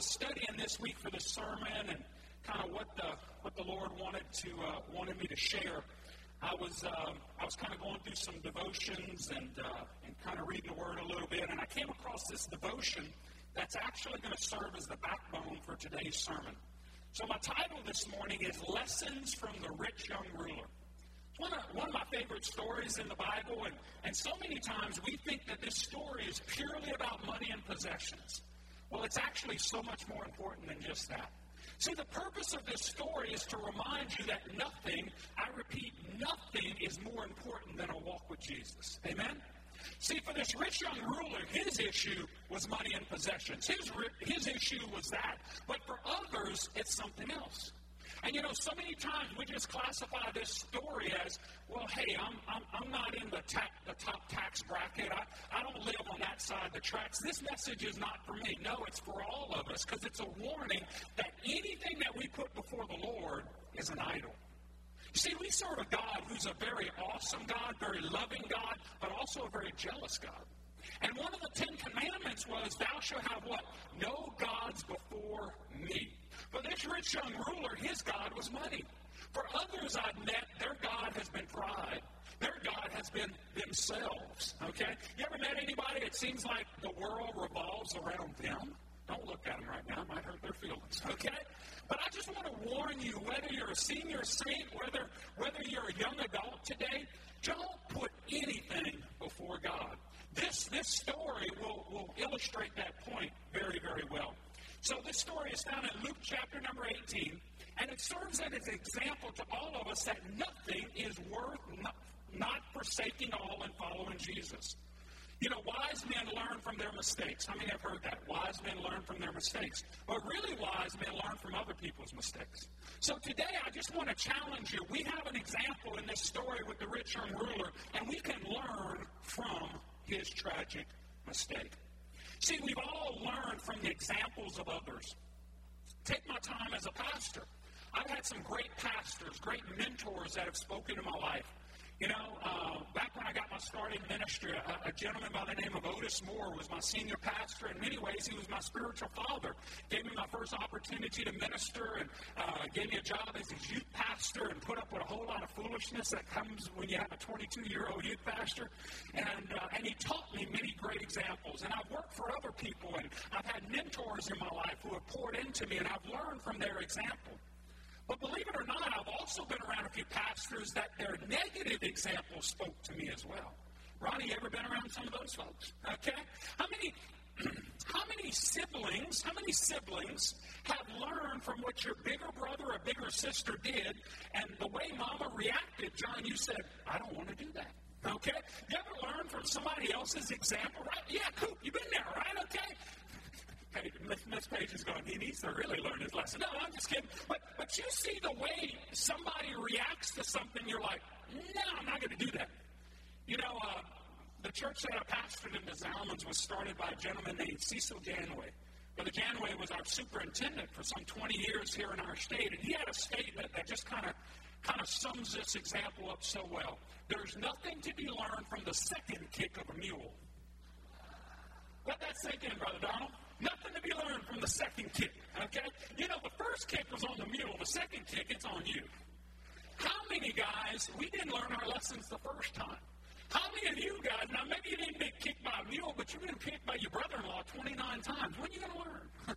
was studying this week for the sermon and kind of what the what the Lord wanted to uh, wanted me to share, I was uh, I was kind of going through some devotions and uh, and kind of reading the Word a little bit, and I came across this devotion that's actually going to serve as the backbone for today's sermon. So my title this morning is Lessons from the Rich Young Ruler. It's one of, one of my favorite stories in the Bible, and, and so many times we think that this story is purely about money and possessions. Well, it's actually so much more important than just that. See, the purpose of this story is to remind you that nothing, I repeat, nothing is more important than a walk with Jesus. Amen? See, for this rich young ruler, his issue was money and possessions. His, his issue was that. But for others, it's something else. And you know, so many times we just classify this story as, well, hey, I'm, I'm, I'm not in the, ta- the top tax bracket. I, I don't live on that side of the tracks. This message is not for me. No, it's for all of us because it's a warning that anything that we put before the Lord is an idol. You see, we serve a God who's a very awesome God, very loving God, but also a very jealous God. And one of the Ten Commandments was, Thou shalt have what? No gods before me. For this rich young ruler, his God was money. For others I've met, their God has been pride. Their God has been themselves. Okay? You ever met anybody it seems like the world revolves around them? Don't look at them right now. It might hurt their feelings. Okay? But I just want to warn you, whether you're a senior saint, whether whether you're a young adult today, don't put anything before God. This this story will, will illustrate that point very, very well. So this story is found in Luke chapter number 18, and it serves as an example to all of us that nothing is worth not, not forsaking all and following Jesus. You know, wise men learn from their mistakes. How many have heard that? Wise men learn from their mistakes. But really wise men learn from other people's mistakes. So today I just want to challenge you. We have an example in this story with the rich young ruler, and we can learn from his tragic mistake. See, we've all learned from the examples of others. Take my time as a pastor. I've had some great pastors, great mentors that have spoken in my life. You know, uh, back when I got my start in ministry, a, a, gentleman by the name of Otis Moore was my senior pastor. In many ways, he was my spiritual father. Gave me my first opportunity to minister and uh, gave me a job as his youth pastor and put up with a whole lot of foolishness that comes when you have a 22 year old youth pastor. And, uh, and he taught me many great examples. And I've worked for other people and I've had mentors in my life who have poured into me and I've learned from their example. But believe it or not, I've also been around a few pastors that their negative example spoke to me as well. Ronnie, you ever been around some of those folks? Okay? How many how many siblings, how many siblings have learned from what your bigger brother or bigger sister did and the way mama reacted? John, you said, I don't want to do that. Okay? You ever learn from somebody else's example, right? Yeah, Coop, you've been there, right? Okay? Page, Miss Page is going, he needs to really learn his lesson. No, I'm just kidding. But, but you see the way somebody reacts to something, you're like, no, I'm not going to do that. You know, uh, the church that I pastored in the Zalmans was started by a gentleman named Cecil Janway. Brother Janway was our superintendent for some 20 years here in our state, and he had a statement that just kind of kind of sums this example up so well. There's nothing to be learned from the second kick of a mule. Let that sink in, Brother Donald. Nothing to be learned from the second kick, okay? You know, the first kick was on the mule, the second kick, it's on you. How many guys, we didn't learn our lessons the first time? How many of you guys, now maybe you didn't get kicked by a mule, but you've been kicked by your brother in law 29 times. When are you going to learn?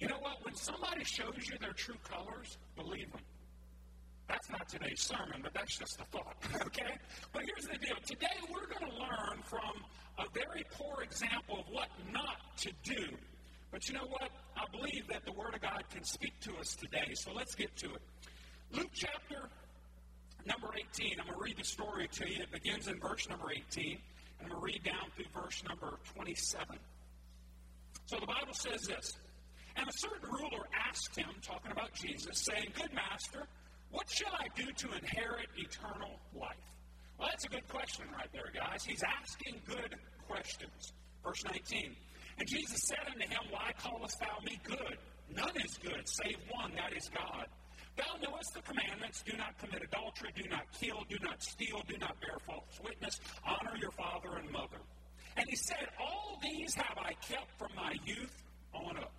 you know what? When somebody shows you their true colors, believe them. That's not today's sermon, but that's just a thought, okay? But here's the deal. Today we're going to learn from a very poor example of what not to do. But you know what? I believe that the Word of God can speak to us today. So let's get to it. Luke chapter number 18. I'm going to read the story to you. It begins in verse number 18, and I'm going to read down through verse number 27. So the Bible says this And a certain ruler asked him, talking about Jesus, saying, Good master, what shall I do to inherit eternal life? Well, that's a good question right there, guys. He's asking good questions. Verse 19. And Jesus said unto him, Why callest thou me good? None is good, save one, that is God. Thou knowest the commandments do not commit adultery, do not kill, do not steal, do not bear false witness, honor your father and mother. And he said, All these have I kept from my youth on up.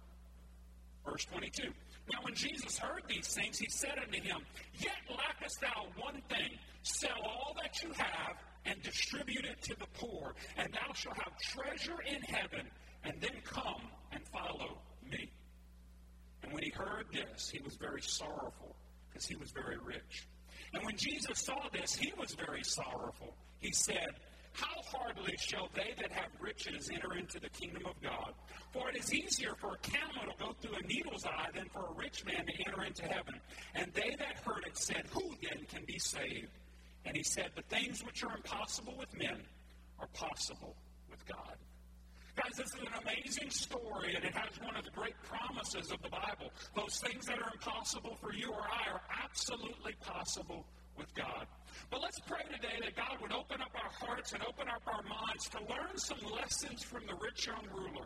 Verse 22. Now, when Jesus heard these things, he said unto him, Yet lackest thou one thing. Sell all that you have and distribute it to the poor, and thou shalt have treasure in heaven, and then come and follow me. And when he heard this, he was very sorrowful, because he was very rich. And when Jesus saw this, he was very sorrowful. He said, how hardly shall they that have riches enter into the kingdom of God? For it is easier for a camel to go through a needle's eye than for a rich man to enter into heaven. And they that heard it said, Who then can be saved? And he said, The things which are impossible with men are possible with God. Guys, this is an amazing story, and it has one of the great promises of the Bible. Those things that are impossible for you or I are absolutely possible with God. But let's pray today that God would open up our hearts and open up our minds to learn some lessons from the rich young ruler.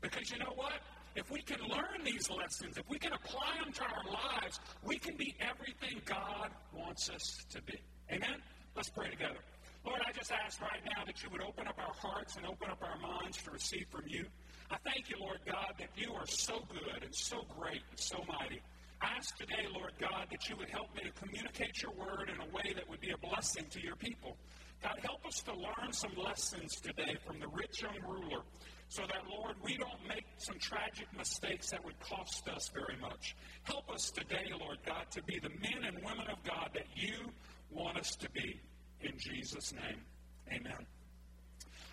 Because you know what? If we can learn these lessons, if we can apply them to our lives, we can be everything God wants us to be. Amen? Let's pray together. Lord, I just ask right now that you would open up our hearts and open up our minds to receive from you. I thank you, Lord God, that you are so good and so great and so mighty I ask today, Lord God, that you would help me to communicate your word in a way that would be a blessing to your people. God, help us to learn some lessons today from the rich young ruler so that, Lord, we don't make some tragic mistakes that would cost us very much. Help us today, Lord God, to be the men and women of God that you want us to be. In Jesus' name, amen.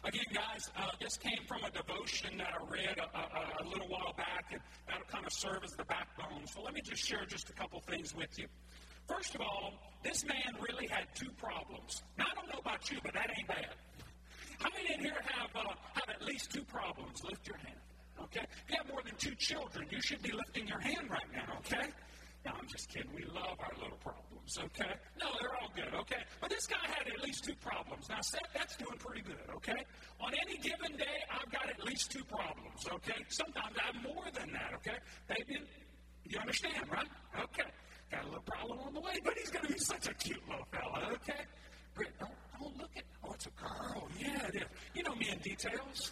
Again, guys, uh, this came from a devotion that I read a, a, a, little while back, and that'll kind of serve as the backbone. So let me just share just a couple things with you. First of all, this man really had two problems. Now, I don't know about you, but that ain't bad. How many in here have, uh, have at least two problems? Lift your hand. Okay? If you have more than two children, you should be lifting your hand right now, okay? No, I'm just kidding. We love our little problems, okay? No, they're all good, okay? But this guy had at least two problems. Now, Seth, that's doing pretty good, okay? On any given day, I've got at least two problems, okay? Sometimes I have more than that, okay? Fabian, you understand, right? Okay. Got a little problem on the way, but he's going to be such a cute little fella, okay? Britt, don't, oh, don't oh, look at, oh, it's a girl. Yeah, it is. You know me in details.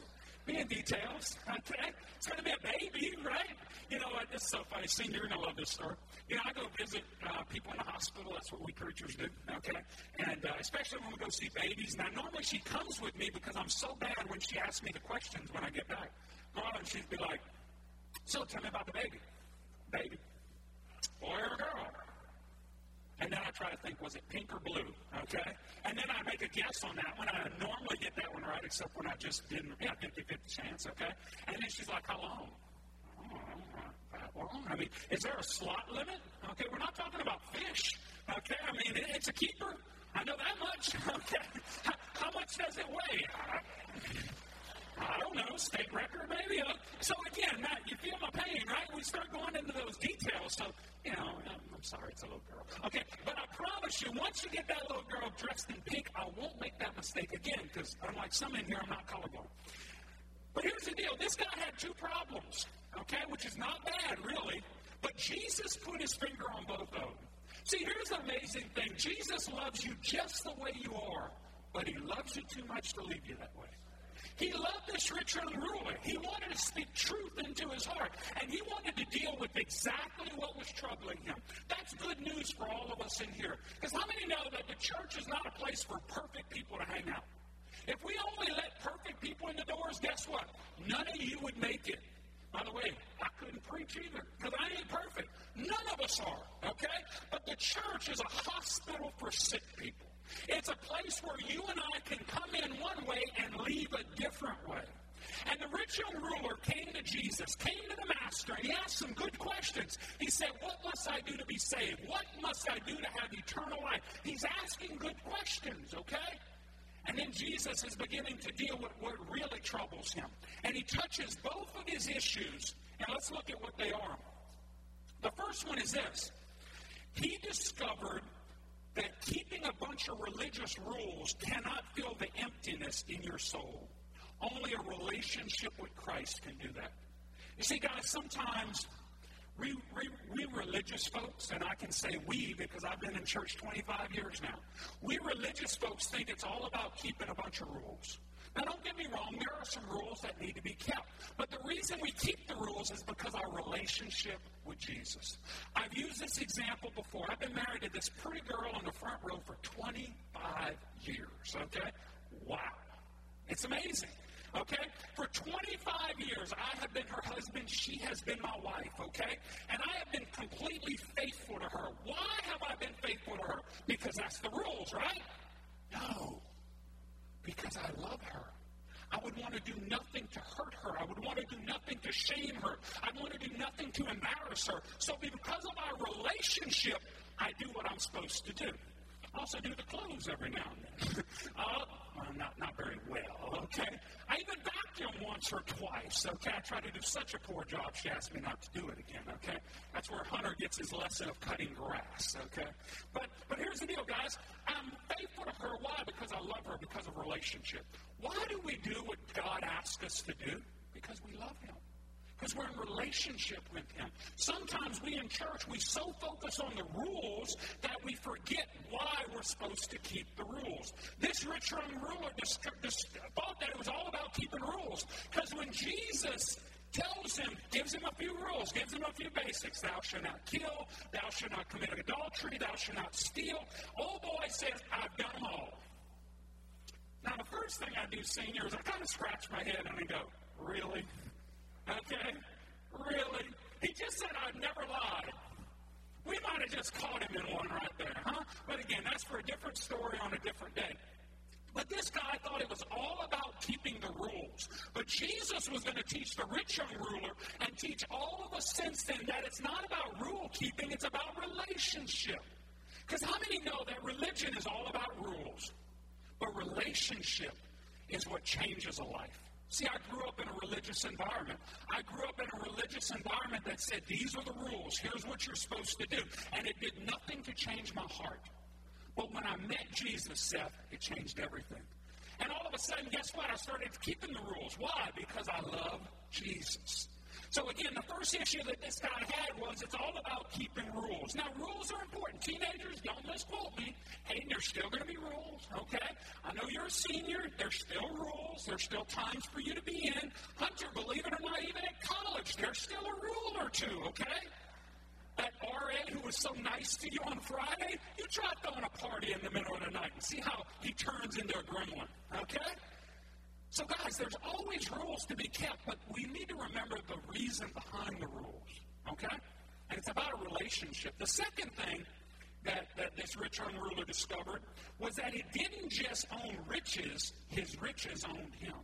In details, okay? It's going to be a baby, right? You know what? It's so funny. Senior, you're going to love this story. You know, I go visit uh, people in the hospital. That's what we preachers do, okay? And uh, especially when we go see babies. Now, normally she comes with me because I'm so bad when she asks me the questions when I get back. Normally she'd be like, so tell me about the baby. Baby. Boy or girl? And then I try to think, was it pink or blue? Okay? And then I make a guess on that one. I normally get that one right, except when I just didn't, yeah, 50 50 chance, okay? And then she's like, how long? I mean, is there a slot limit? Okay, we're not talking about fish. Okay, I mean, it, it's a keeper. I know that much. Okay, how, how much does it weigh? I, don't know, state record maybe. So again, Matt, you feel my pain, right? We start going into those details. So you know, I'm, I'm sorry, it's a little girl. Okay, but I promise you, once you get that little girl dressed in pink, I won't make that mistake again because unlike some in here, I'm not colorblind. But here's the deal: this guy had two problems okay, which is not bad, really. But Jesus put his finger on both of them. See, here's the amazing thing Jesus loves you just the way you are, but he loves you too much to leave you that way. He loved this rich young ruler. He wanted to speak truth into his heart, and he wanted to deal with exactly what was troubling him. That's good news for all of us in here. Because how many know that the church is not a place for perfect people to hang out? If we only let perfect people in the doors, guess what? None of you would make it. By the way, I couldn't preach either because I ain't perfect. None of us are, okay? But the church is a hospital for sick people. It's a place where you and I can come in one way and leave a different way. And the rich young ruler came to Jesus, came to the master, and he asked some good questions. He said, What must I do to be saved? What must I do to have eternal life? He's asking good questions, okay? And then Jesus is beginning to deal with what really troubles him. And he touches both of his issues. And let's look at what they are. The first one is this He discovered that keeping a bunch of religious rules cannot fill the emptiness in your soul. Only a relationship with Christ can do that. You see, guys, sometimes we, we, we religious folks, and I can say we because I've been in church 25 years now, we religious folks think it's all about keeping a bunch of rules. Now, don't get me wrong, there are some rules that need to be kept. But the reason we keep the rules is because our relationship with Jesus. I've used this example before. I've been married to this pretty girl in the front row for 25 years, okay? Wow. It's amazing. Okay? For 25 years, I have been her husband. She has been my wife. Okay? And I have been completely faithful to her. Why have I been faithful to her? Because that's the rules, right? No. Because I love her. I would want to do nothing to hurt her. I would want to do nothing to shame her. I want to do nothing to embarrass her. So, because of our relationship, I do what I'm supposed to do. Also do the clothes every now and then. uh, well, not, not very well, okay? I even vacuum once or twice, okay? I try to do such a poor job, she asked me not to do it again, okay? That's where Hunter gets his lesson of cutting grass, okay? But, but here's the deal, guys. I'm faithful to her. Why? Because I love her, because of relationship. Why do we do what God asks us to do? Because we love Him because we're in relationship with Him. Sometimes we in church, we so focus on the rules that we forget why we're supposed to keep the rules. This rich young ruler just, just thought that it was all about keeping rules because when Jesus tells him, gives him a few rules, gives him a few basics. Thou shalt not kill, thou shalt not commit adultery, thou shalt not steal. Old boy says, I've done them all. Now, the first thing I do, senior, is I kind of scratch my head and I go, Really? Okay? Really? He just said, I'd never lied. We might have just caught him in one right there, huh? But again, that's for a different story on a different day. But this guy thought it was all about keeping the rules. But Jesus was going to teach the rich young ruler and teach all of us since then that it's not about rule keeping, it's about relationship. Because how many know that religion is all about rules? But relationship is what changes a life. See, I grew up in a religious environment. I grew up in a religious environment that said, these are the rules, here's what you're supposed to do. And it did nothing to change my heart. But when I met Jesus, Seth, it changed everything. And all of a sudden, guess what? I started keeping the rules. Why? Because I love Jesus. So again, the first issue that this guy had was it's all about keeping rules. Now, rules are important. Teenagers, don't misquote me. Hey, there's still going to be rules, okay? I know you're a senior. There's still rules. There's still times for you to be in. Hunter, believe it or not, even at college, there's still a rule or two, okay? That RA who was so nice to you on Friday, you try throwing a party in the middle of the night and see how he turns into a gremlin, okay? So, guys, there's always rules to be kept, but we need to remember the reason behind the rules, okay? And it's about a relationship. The second thing that, that this rich young ruler discovered was that he didn't just own riches, his riches owned him.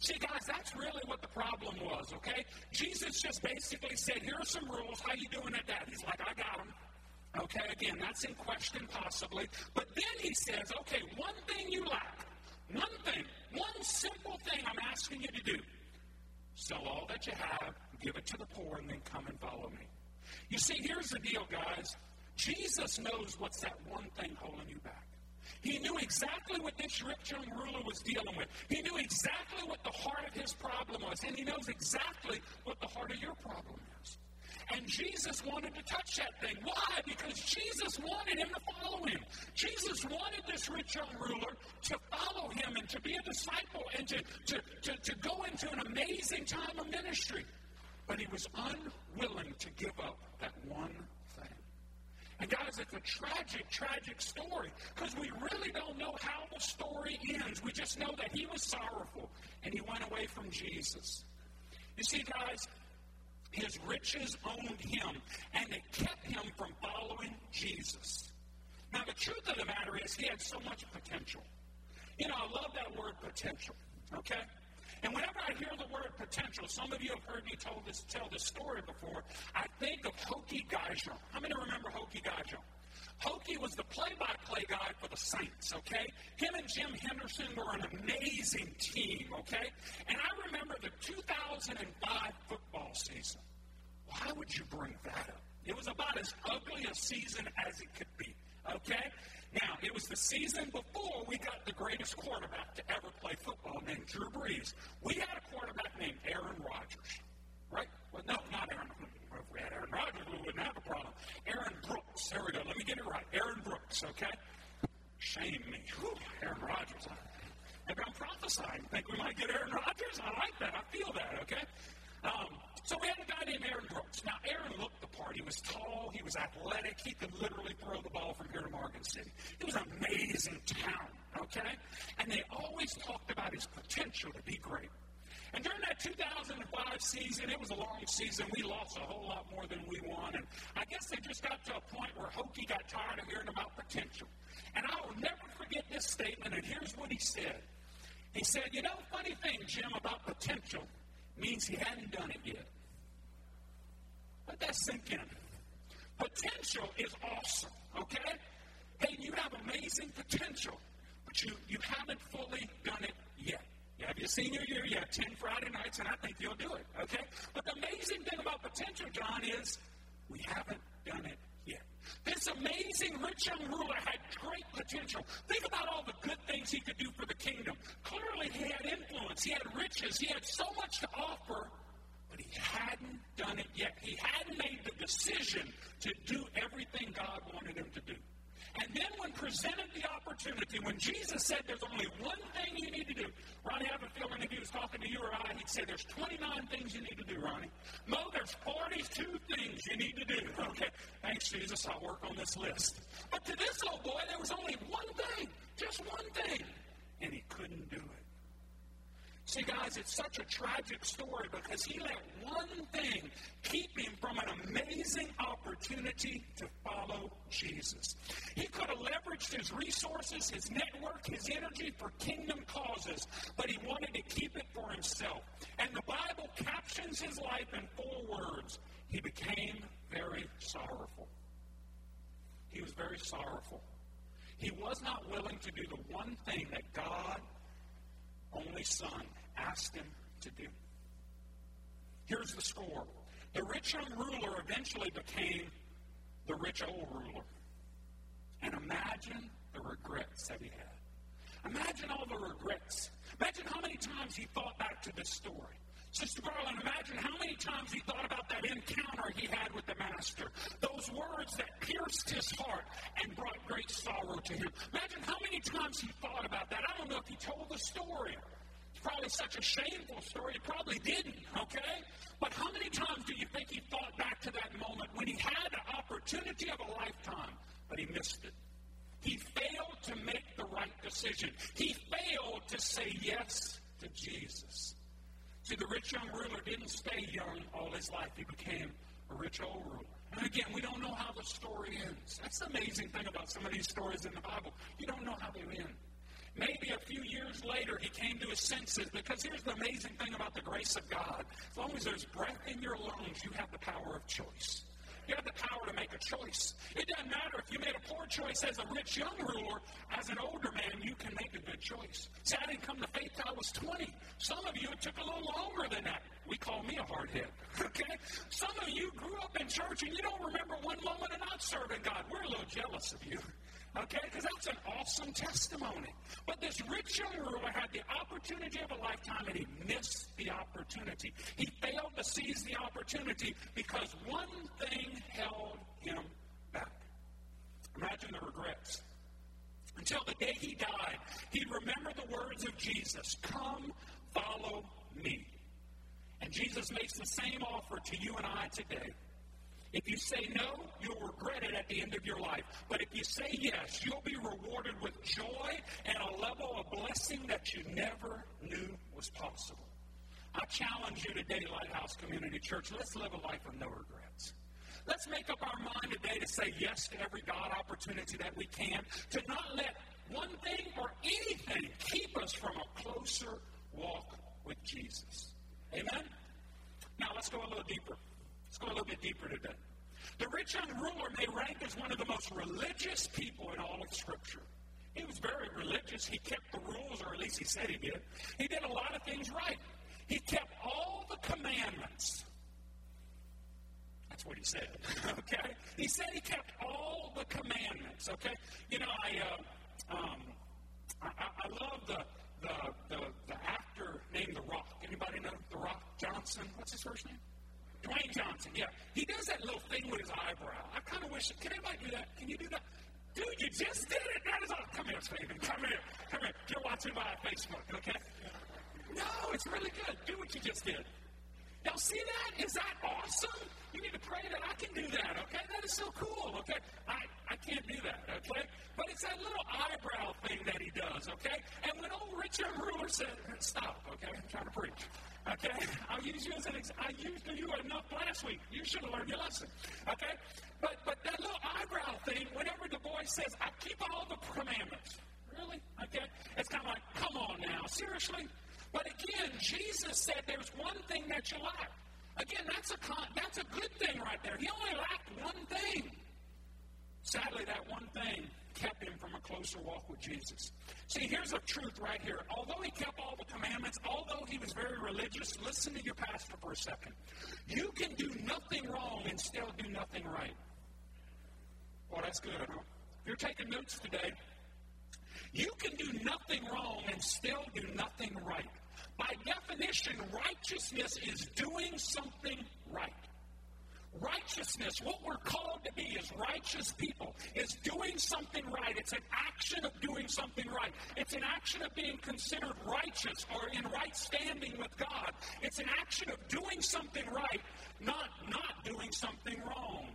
See, guys, that's really what the problem was, okay? Jesus just basically said, here are some rules. How you doing at that? He's like, I got them. Okay, again, that's in question possibly. But then he says, okay, one thing you lack. One thing, one simple thing I'm asking you to do sell all that you have, give it to the poor, and then come and follow me. You see, here's the deal, guys. Jesus knows what's that one thing holding you back. He knew exactly what this rich young ruler was dealing with. He knew exactly what the heart of his problem was, and he knows exactly what the heart of your problem is. And Jesus wanted to touch that thing. Why? Because Jesus wanted him to follow him. Jesus wanted this rich young ruler to follow him and to be a disciple and to, to, to, to go into an amazing time of ministry. But he was unwilling to give up that one thing. And guys, it's a tragic, tragic story because we really don't know how the story ends. We just know that he was sorrowful and he went away from Jesus. You see, guys, his riches owned him, and it kept him from following Jesus. Now, the truth of the matter is, he had so much potential. You know, I love that word potential, okay? And whenever I hear the word potential, some of you have heard me tell this, tell this story before, I think of Hokie Gajan. How many remember Hokie Gajan? Hokie was the play-by-play guy for the Saints, okay? Him and Jim Henderson were an amazing team, okay? And I remember the 2005 football season. Why would you bring that up? It was about as ugly a season as it could be, okay? Now, it was the season before we got the greatest quarterback to ever play football named Drew Brees. We had a quarterback named Aaron Rodgers, right? Well, no, not Aaron. If we had Aaron Rodgers, we wouldn't have a problem. Aaron Brooks. There we go. Let me get it right. Okay? Shame me. Whew, Aaron Rodgers. Maybe I'm prophesying. Think we might get Aaron Rodgers? I like that. I feel that, okay? Um, so we had a guy named Aaron Brooks. Now, Aaron looked the part. He was tall, he was athletic, he could literally throw the ball from here to Morgan City. It was an amazing talent, okay? And they always talked about his potential to be great. And during that 2005 season, it was a long season. We lost a whole lot more than we won. And I guess they just got to a point where Hokie got tired of hearing about potential. And I will never forget this statement, and here's what he said. He said, You know, funny thing, Jim, about potential means he hadn't done it yet. Let that sink in. Potential is awesome, okay? Hey, you have amazing potential, but you, you haven't fully done it yet. You have your senior year, you have 10 Friday nights, and I think you'll do it, okay? But the amazing thing about potential, John, is we haven't done it yet. This amazing rich young ruler had great potential. Think about all the good things he could do for the kingdom. Clearly, he had influence, he had riches, he had so much to offer, but he hadn't done it yet. He hadn't made the decision to do everything God wanted him to do. And then, when presented the opportunity, when Jesus said there's only one thing you need to do, Ronnie, I have a feeling if he was talking to you or I, he'd say there's 29 things you need to do, Ronnie. No, there's 42 things you need to do. Okay, thanks, Jesus. I'll work on this list. But to this old boy, there was only one thing, just one thing, and he couldn't do it. See, guys, it's such a tragic story because he let one thing keep him from an amazing opportunity to follow Jesus. He could have leveraged his resources, his network, his energy for kingdom causes, but he wanted to keep it for himself. And the Bible captions his life in four words He became very sorrowful. He was very sorrowful. He was not willing to do the one thing that God only son asked him to do. Here's the score the rich young ruler eventually became the rich old ruler. And imagine the regrets that he had. Imagine all the regrets. Imagine how many times he thought back to this story. Sister Garland, imagine how many times he thought about that encounter he had with the Master. Those words that pierced his heart and brought great sorrow to him. Imagine how many times he thought about that. I don't know if he told the story. It's probably such a shameful story. He probably didn't, okay? But how many times do you think he thought back to that moment when he had the opportunity of a lifetime, but he missed it? He failed to make the right decision. He failed to say yes to Jesus. See, the rich young ruler didn't stay young all his life. He became a rich old ruler. And again, we don't know how the story ends. That's the amazing thing about some of these stories in the Bible. You don't know how they end. Maybe a few years later, he came to his senses because here's the amazing thing about the grace of God. As long as there's breath in your lungs, you have the power of choice. You have the power to make a choice. It doesn't matter if you made a poor choice as a rich young ruler, as an older man, you can make a good choice. See, I didn't come to faith till I was 20. Some of you, it took a little longer than that. We call me a hard head. Okay? Some of you grew up in church and you don't remember one moment of not serving God. We're a little jealous of you. Okay? Because that's an awesome testimony. But this rich young ruler had the opportunity of a lifetime and he missed the opportunity. He failed to seize the opportunity because one thing held him back. Imagine the regrets. Until the day he died, he remembered the words of Jesus Come, follow me. And Jesus makes the same offer to you and I today. If you say no, you'll regret it at the end of your life. But if you say yes, you'll be rewarded with joy and a level of blessing that you never knew was possible. I challenge you today, Lighthouse Community Church, let's live a life of no regrets. Let's make up our mind today to say yes to every God opportunity that we can, to not let one thing or anything keep us from a closer walk with Jesus. Amen? Now let's go a little deeper. Let's go a little bit deeper today. The rich young ruler may rank as one of the most religious people in all of Scripture. He was very religious. He kept the rules, or at least he said he did. He did a lot of things right. He kept all the commandments. That's what he said. okay? He said he kept all the commandments. Okay? You know, I uh, um, I, I, love the, the the the actor named The Rock. Anybody know The Rock Johnson? What's his first name? Dwayne Johnson, yeah. He does that little thing with his eyebrow. I kind of wish, can anybody do that? Can you do that? Dude, you just did it. That is all. Come here, Stephen. Come here. Come here. You're watching by Facebook, okay? No, it's really good. Do what you just did. Y'all see that? Is that awesome? You need to pray that I can do that, okay? That is so cool, okay? I, I can't do that, okay? But it's that little eyebrow thing that he does, okay? And when old Richard Ruler said, stop, okay? I'm trying to preach. Okay? I'll use you as an example. I used you enough last week. You should have learned your lesson. Okay? But but that little eyebrow thing, whenever the boy says, I keep all the commandments. Really? Okay? It's kind of like, come on now, seriously? But again, Jesus said there's one thing that you lack. Again, that's a con- that's a good thing right there. He only lacked one thing. Sadly, that one thing kept him from a closer walk with Jesus. See, here's a truth right here. Although he kept all the commandments, although he was very religious, listen to your pastor for a second. You can do nothing wrong and still do nothing right. Well, that's good, huh? If you're taking notes today, you can do nothing wrong and still do nothing right. By definition, righteousness is doing something right. Righteousness, what we're called to be as righteous people, is doing something right. It's an action of doing something right. It's an action of being considered righteous or in right standing with God. It's an action of doing something right, not not doing something wrong.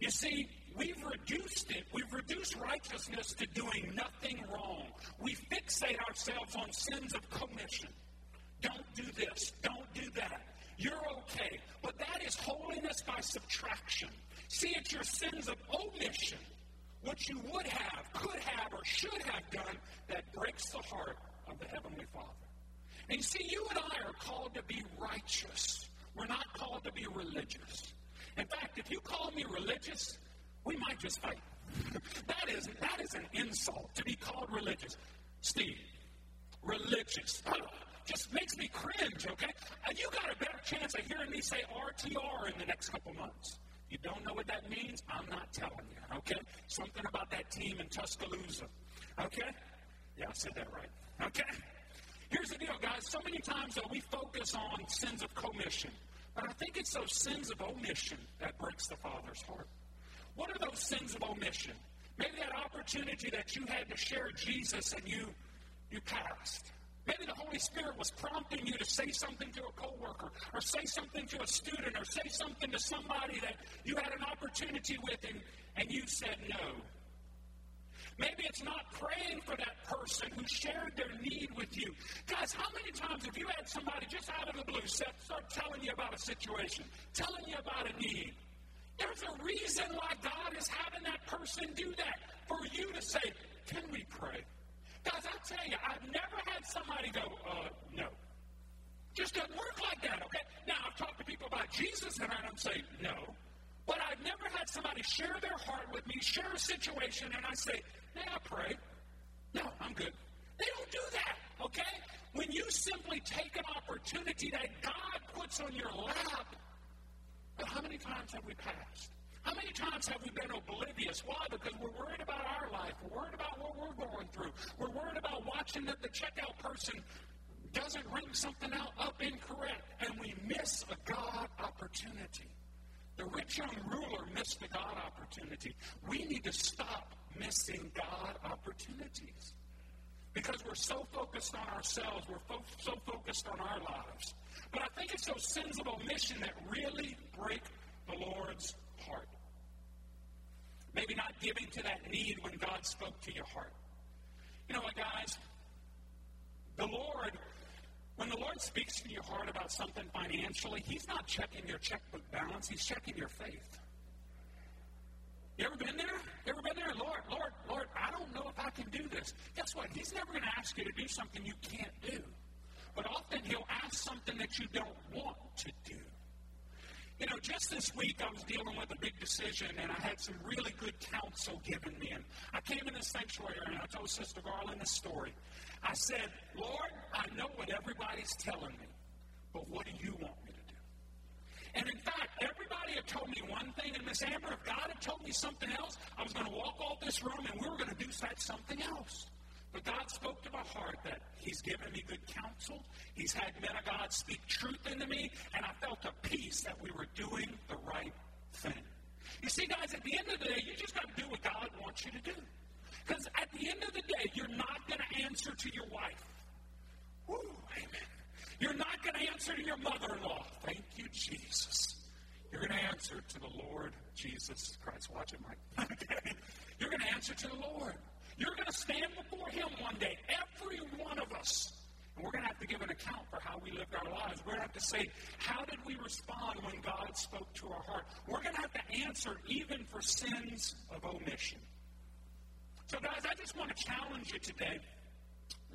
You see, we've reduced it. We've reduced righteousness to doing nothing wrong. We fixate ourselves on sins of commission. Don't do this. Don't do that. You're okay. But that is holiness by subtraction. See, it's your sins of omission, what you would have, could have, or should have done, that breaks the heart of the Heavenly Father. And see, you and I are called to be righteous. We're not called to be religious. In fact, if you call me religious, we might just fight. that is that is an insult to be called religious. Steve, religious just makes me cringe, okay? Uh, you got a better chance of hearing me say RTR in the next couple months. You don't know what that means? I'm not telling you, okay? Something about that team in Tuscaloosa, okay? Yeah, I said that right, okay? Here's the deal, guys. So many times that we focus on sins of commission, but I think it's those sins of omission that breaks the Father's heart. What are those sins of omission? Maybe that opportunity that you had to share Jesus and you you passed. Maybe the Holy Spirit was prompting you to say something to a coworker, or say something to a student, or say something to somebody that you had an opportunity with, and, and you said no. Maybe it's not praying for that person who shared their need with you. Guys, how many times have you had somebody just out of the blue start telling you about a situation, telling you about a need? There's a reason why God is having that person do that, for you to say, Can we pray? Guys, I tell you, I've never had somebody go, uh, no. Just doesn't work like that, okay? Now, I've talked to people about Jesus and I don't say no. But I've never had somebody share their heart with me, share a situation, and I say, may I pray? No, I'm good. They don't do that, okay? When you simply take an opportunity that God puts on your lap, but how many times have we passed? How many times have we been oblivious? Why? Because we're worried about our life. We're worried about what we're going through. We're worried about watching that the checkout person doesn't ring something out up incorrect, and we miss a God opportunity. The rich young ruler missed the God opportunity. We need to stop missing God opportunities because we're so focused on ourselves, we're fo- so focused on our lives. But I think it's those sins of omission that really break the Lord's. Maybe not giving to that need when God spoke to your heart. You know what, guys? The Lord, when the Lord speaks to your heart about something financially, He's not checking your checkbook balance, He's checking your faith. You ever been there? You ever been there? Lord, Lord, Lord, I don't know if I can do this. Guess what? He's never going to ask you to do something you can't do. But often He'll ask something that you don't want to do. Just this week I was dealing with a big decision and I had some really good counsel given me. And I came in the sanctuary and I told Sister Garland this story. I said, Lord, I know what everybody's telling me, but what do you want me to do? And in fact, everybody had told me one thing, and Miss Amber, if God had told me something else, I was going to walk off this room and we were going to do something else. But God spoke to my heart that He's given me good counsel. He's had men of God speak truth into me, and I felt a peace that we were doing the right thing. You see, guys, at the end of the day, you just got to do what God wants you to do. Because at the end of the day, you're not going to answer to your wife. Woo, amen. You're not going to answer to your mother in law. Thank you, Jesus. You're going to answer to the Lord Jesus Christ. Watch it, Mike. You're going to answer to the Lord. You're going to stand before Him one day, every one of us. And we're going to have to give an account for how we lived our lives. We're going to have to say, how did we respond when God spoke to our heart? We're going to have to answer even for sins of omission. So, guys, I just want to challenge you today.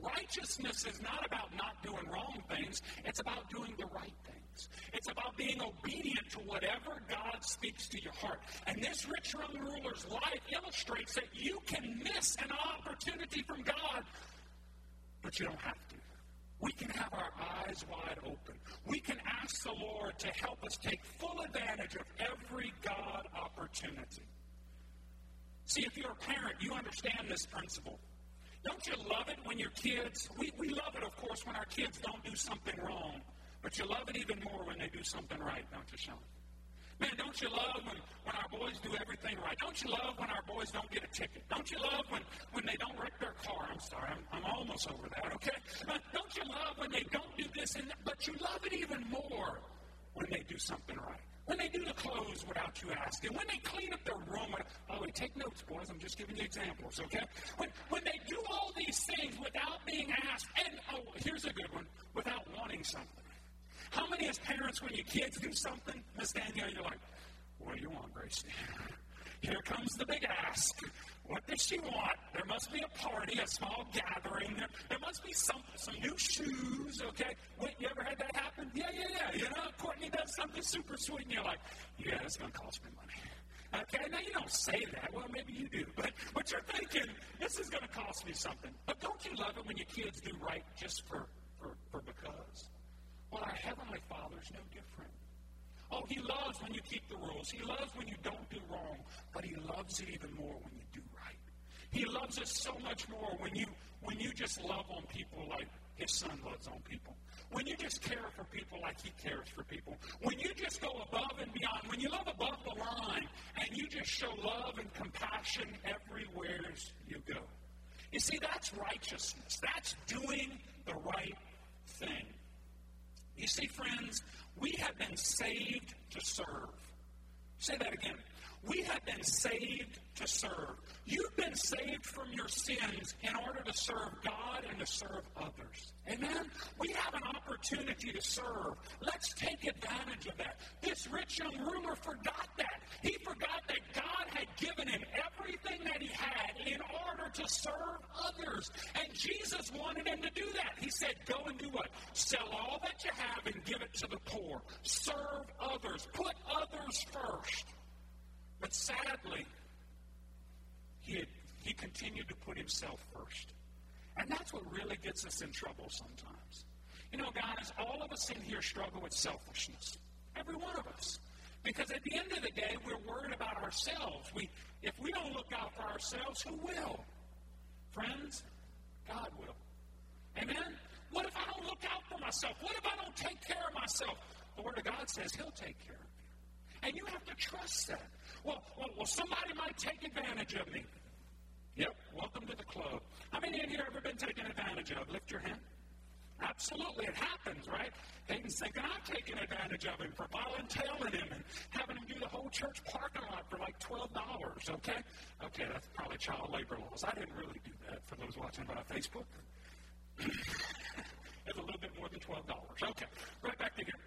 Righteousness is not about not doing wrong things, it's about doing the right things. It's about being obedient to whatever God speaks to your heart. And this rich young ruler's life illustrates that you can miss an opportunity from God, but you don't have to. We can have our eyes wide open. We can ask the Lord to help us take full advantage of every God opportunity. See, if you're a parent, you understand this principle. Don't you love it when your kids, we, we love it, of course, when our kids don't do something wrong, but you love it even more when they do something right, don't you, Sean? Man, don't you love when, when our boys do everything right? Don't you love when our boys don't get a ticket? Don't you love when, when they don't wreck their car? I'm sorry, I'm, I'm almost over that, okay? But don't you love when they don't do this, and but you love it even more when they do something right? When they do the clothes without you asking, when they clean up their room, by the way, take notes, boys. I'm just giving you examples, okay? When, when they do all these things without being asked, and oh, here's a good one, without wanting something. How many as parents, when your kids do something, Miss Danielle, you're like, what do you want, Gracie? Here comes the big ask. What does she want? There must be a party, a small gathering. There, there must be some some new shoes. Okay, wait, you ever had that happen? Yeah, yeah, yeah. You know, Courtney does something super sweet, and you're like, yeah, it's gonna cost me money. Okay, now you don't say that. Well, maybe you do, but but you're thinking this is going to cost me something. But don't you love it when your kids do right just for for, for because? Well, our heavenly Father's no different. Oh, he loves when you keep the rules. He loves when you don't do wrong, but he loves it even more when you do right. He loves us so much more when you when you just love on people like his son loves on people. When you just care for people like he cares for people. When you just go above and beyond. When you love above the line and you just show love and compassion everywhere you go. You see, that's righteousness. That's doing the right thing. You see, friends, we have been saved to serve. Say that again. We have been saved to serve. You've been saved from your sins in order to serve God and to serve others. Amen? We have an opportunity to serve. Let's take advantage of that. This rich young ruler forgot that. He forgot that God had given him everything that he had in order to serve others. And Jesus wanted him to do that. He said, Go and do what? Sell all that you have and give it to the poor. Serve others. Put others first. But sadly, he, had, he continued to put himself first. And that's what really gets us in trouble sometimes. You know, guys, all of us in here struggle with selfishness. Every one of us. Because at the end of the day, we're worried about ourselves. We, if we don't look out for ourselves, who will? Friends, God will. Amen? What if I don't look out for myself? What if I don't take care of myself? The Word of God says He'll take care of you. And you have to trust that. Well, well, well, somebody might take advantage of me. Yep, welcome to the club. How many in here ever been taken advantage of? Lift your hand. Absolutely, it happens, right? Hayden's thinking I'm taking advantage of him for volunteering him and having him do the whole church parking lot for like twelve dollars. Okay, okay, that's probably child labor laws. I didn't really do that for those watching by Facebook. it's a little bit more than twelve dollars. Okay, right back to here.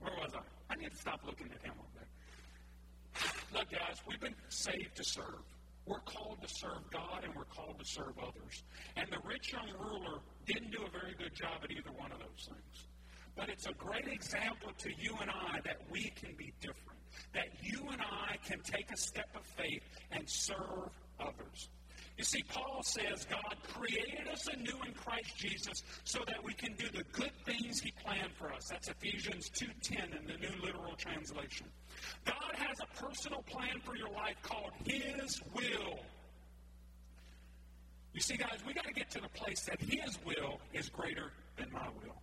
Where was I? I need to stop looking at him over there. Look, guys, we've been saved to serve. We're called to serve God and we're called to serve others. And the rich young ruler didn't do a very good job at either one of those things. But it's a great example to you and I that we can be different, that you and I can take a step of faith and serve others. You see, Paul says God created us anew in Christ Jesus so that we can do the good things he planned for us. That's Ephesians 2.10 in the New Living Translation. God has a personal plan for your life called his will. You see, guys, we got to get to the place that his will is greater than my will.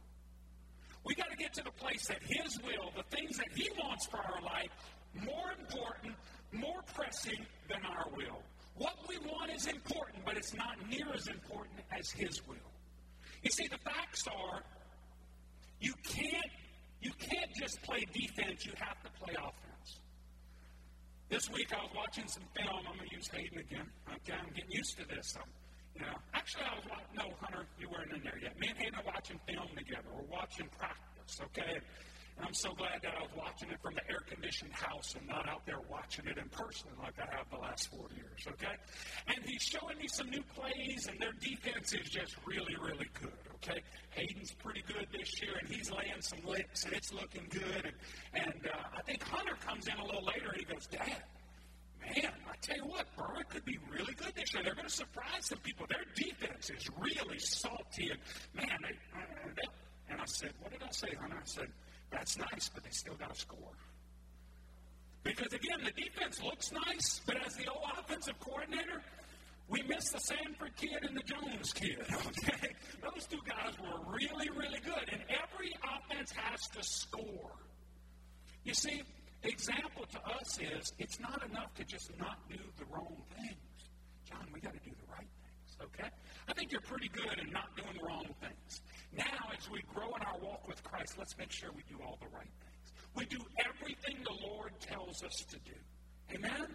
We got to get to the place that his will, the things that he wants for our life, more important, more pressing than our will. What we want is important, but it's not near as important as His will. You see, the facts are you can't you can't just play defense, you have to play offense. This week I was watching some film. I'm going to use Hayden again. Okay, I'm getting used to this. I'm, you know, actually, I was watching. No, Hunter, you weren't in there yet. Me and Hayden are watching film together. We're watching practice. Okay. And I'm so glad that I was watching it from the air conditioned house and not out there watching it in person like I have the last four years, okay? And he's showing me some new plays, and their defense is just really, really good, okay? Hayden's pretty good this year, and he's laying some licks, and it's looking good. And, and uh, I think Hunter comes in a little later, and he goes, Dad, man, I tell you what, Berwick could be really good this year. They're going to surprise some people. Their defense is really salty, and man, they, they, and I said, what did I say, Hunter? I said, that's nice, but they still got to score. Because again, the defense looks nice, but as the old offensive coordinator, we miss the Sanford kid and the Jones kid. Okay? Those two guys were really, really good. And every offense has to score. You see, example to us is it's not enough to just not do the wrong things. John, we got to do the right things, okay? I think you're pretty good in not doing the wrong things. Now, as we grow in our walk with Christ, let's make sure we do all the right things. We do everything the Lord tells us to do. Amen?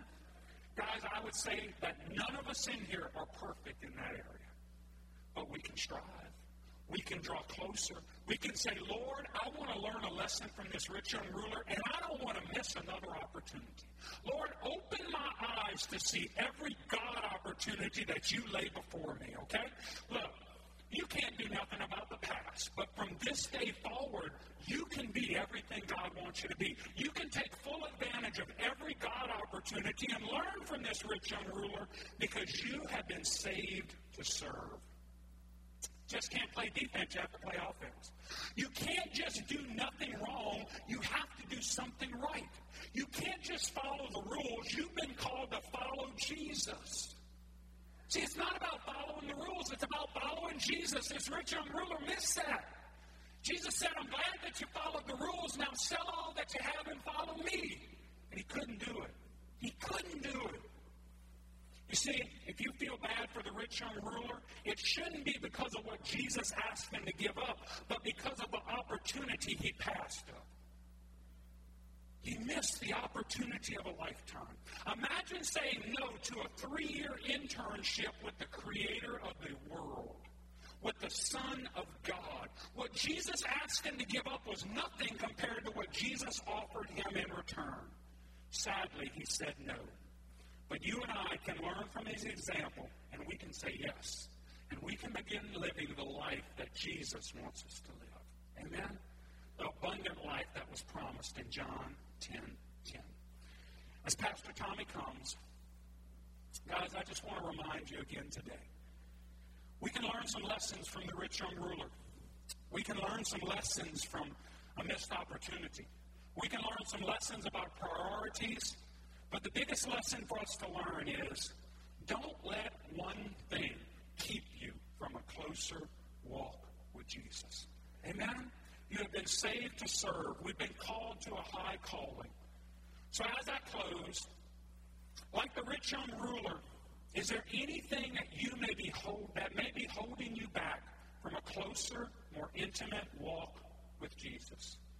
Guys, I would say that none of us in here are perfect in that area. But we can strive. We can draw closer. We can say, Lord, I want to learn a lesson from this rich young ruler, and I don't want to miss another opportunity. Lord, open my eyes to see every God opportunity that you lay before me, okay? Look, you can't do nothing about the but from this day forward, you can be everything God wants you to be. You can take full advantage of every God opportunity and learn from this rich young ruler because you have been saved to serve. Just can't play defense, you have to play offense. You can't just do nothing wrong, you have to do something right. You can't just follow the rules, you've been called to follow Jesus. See, it's not about following the rules, it's about following Jesus. This rich young ruler missed that. Jesus said, I'm glad that you followed the rules. Now sell all that you have and follow me. And he couldn't do it. He couldn't do it. You see, if you feel bad for the rich young ruler, it shouldn't be because of what Jesus asked him to give up, but because of the opportunity he passed up. He missed the opportunity of a lifetime. Imagine saying no to a three year internship with the creator of the world, with the Son of God. What Jesus asked him to give up was nothing compared to what Jesus offered him in return. Sadly, he said no. But you and I can learn from his example, and we can say yes. And we can begin living the life that Jesus wants us to live. Amen? The abundant life that was promised in John 10 10. As Pastor Tommy comes, guys, I just want to remind you again today. We can learn some lessons from the rich young ruler. We can learn some lessons from a missed opportunity. We can learn some lessons about priorities but the biggest lesson for us to learn is don't let one thing keep you from a closer walk with Jesus. Amen? You have been saved to serve. We've been called to a high calling. So as I close, like the rich young ruler, is there anything that you may be hold, that may be holding you back from a closer, more intimate walk with Jesus?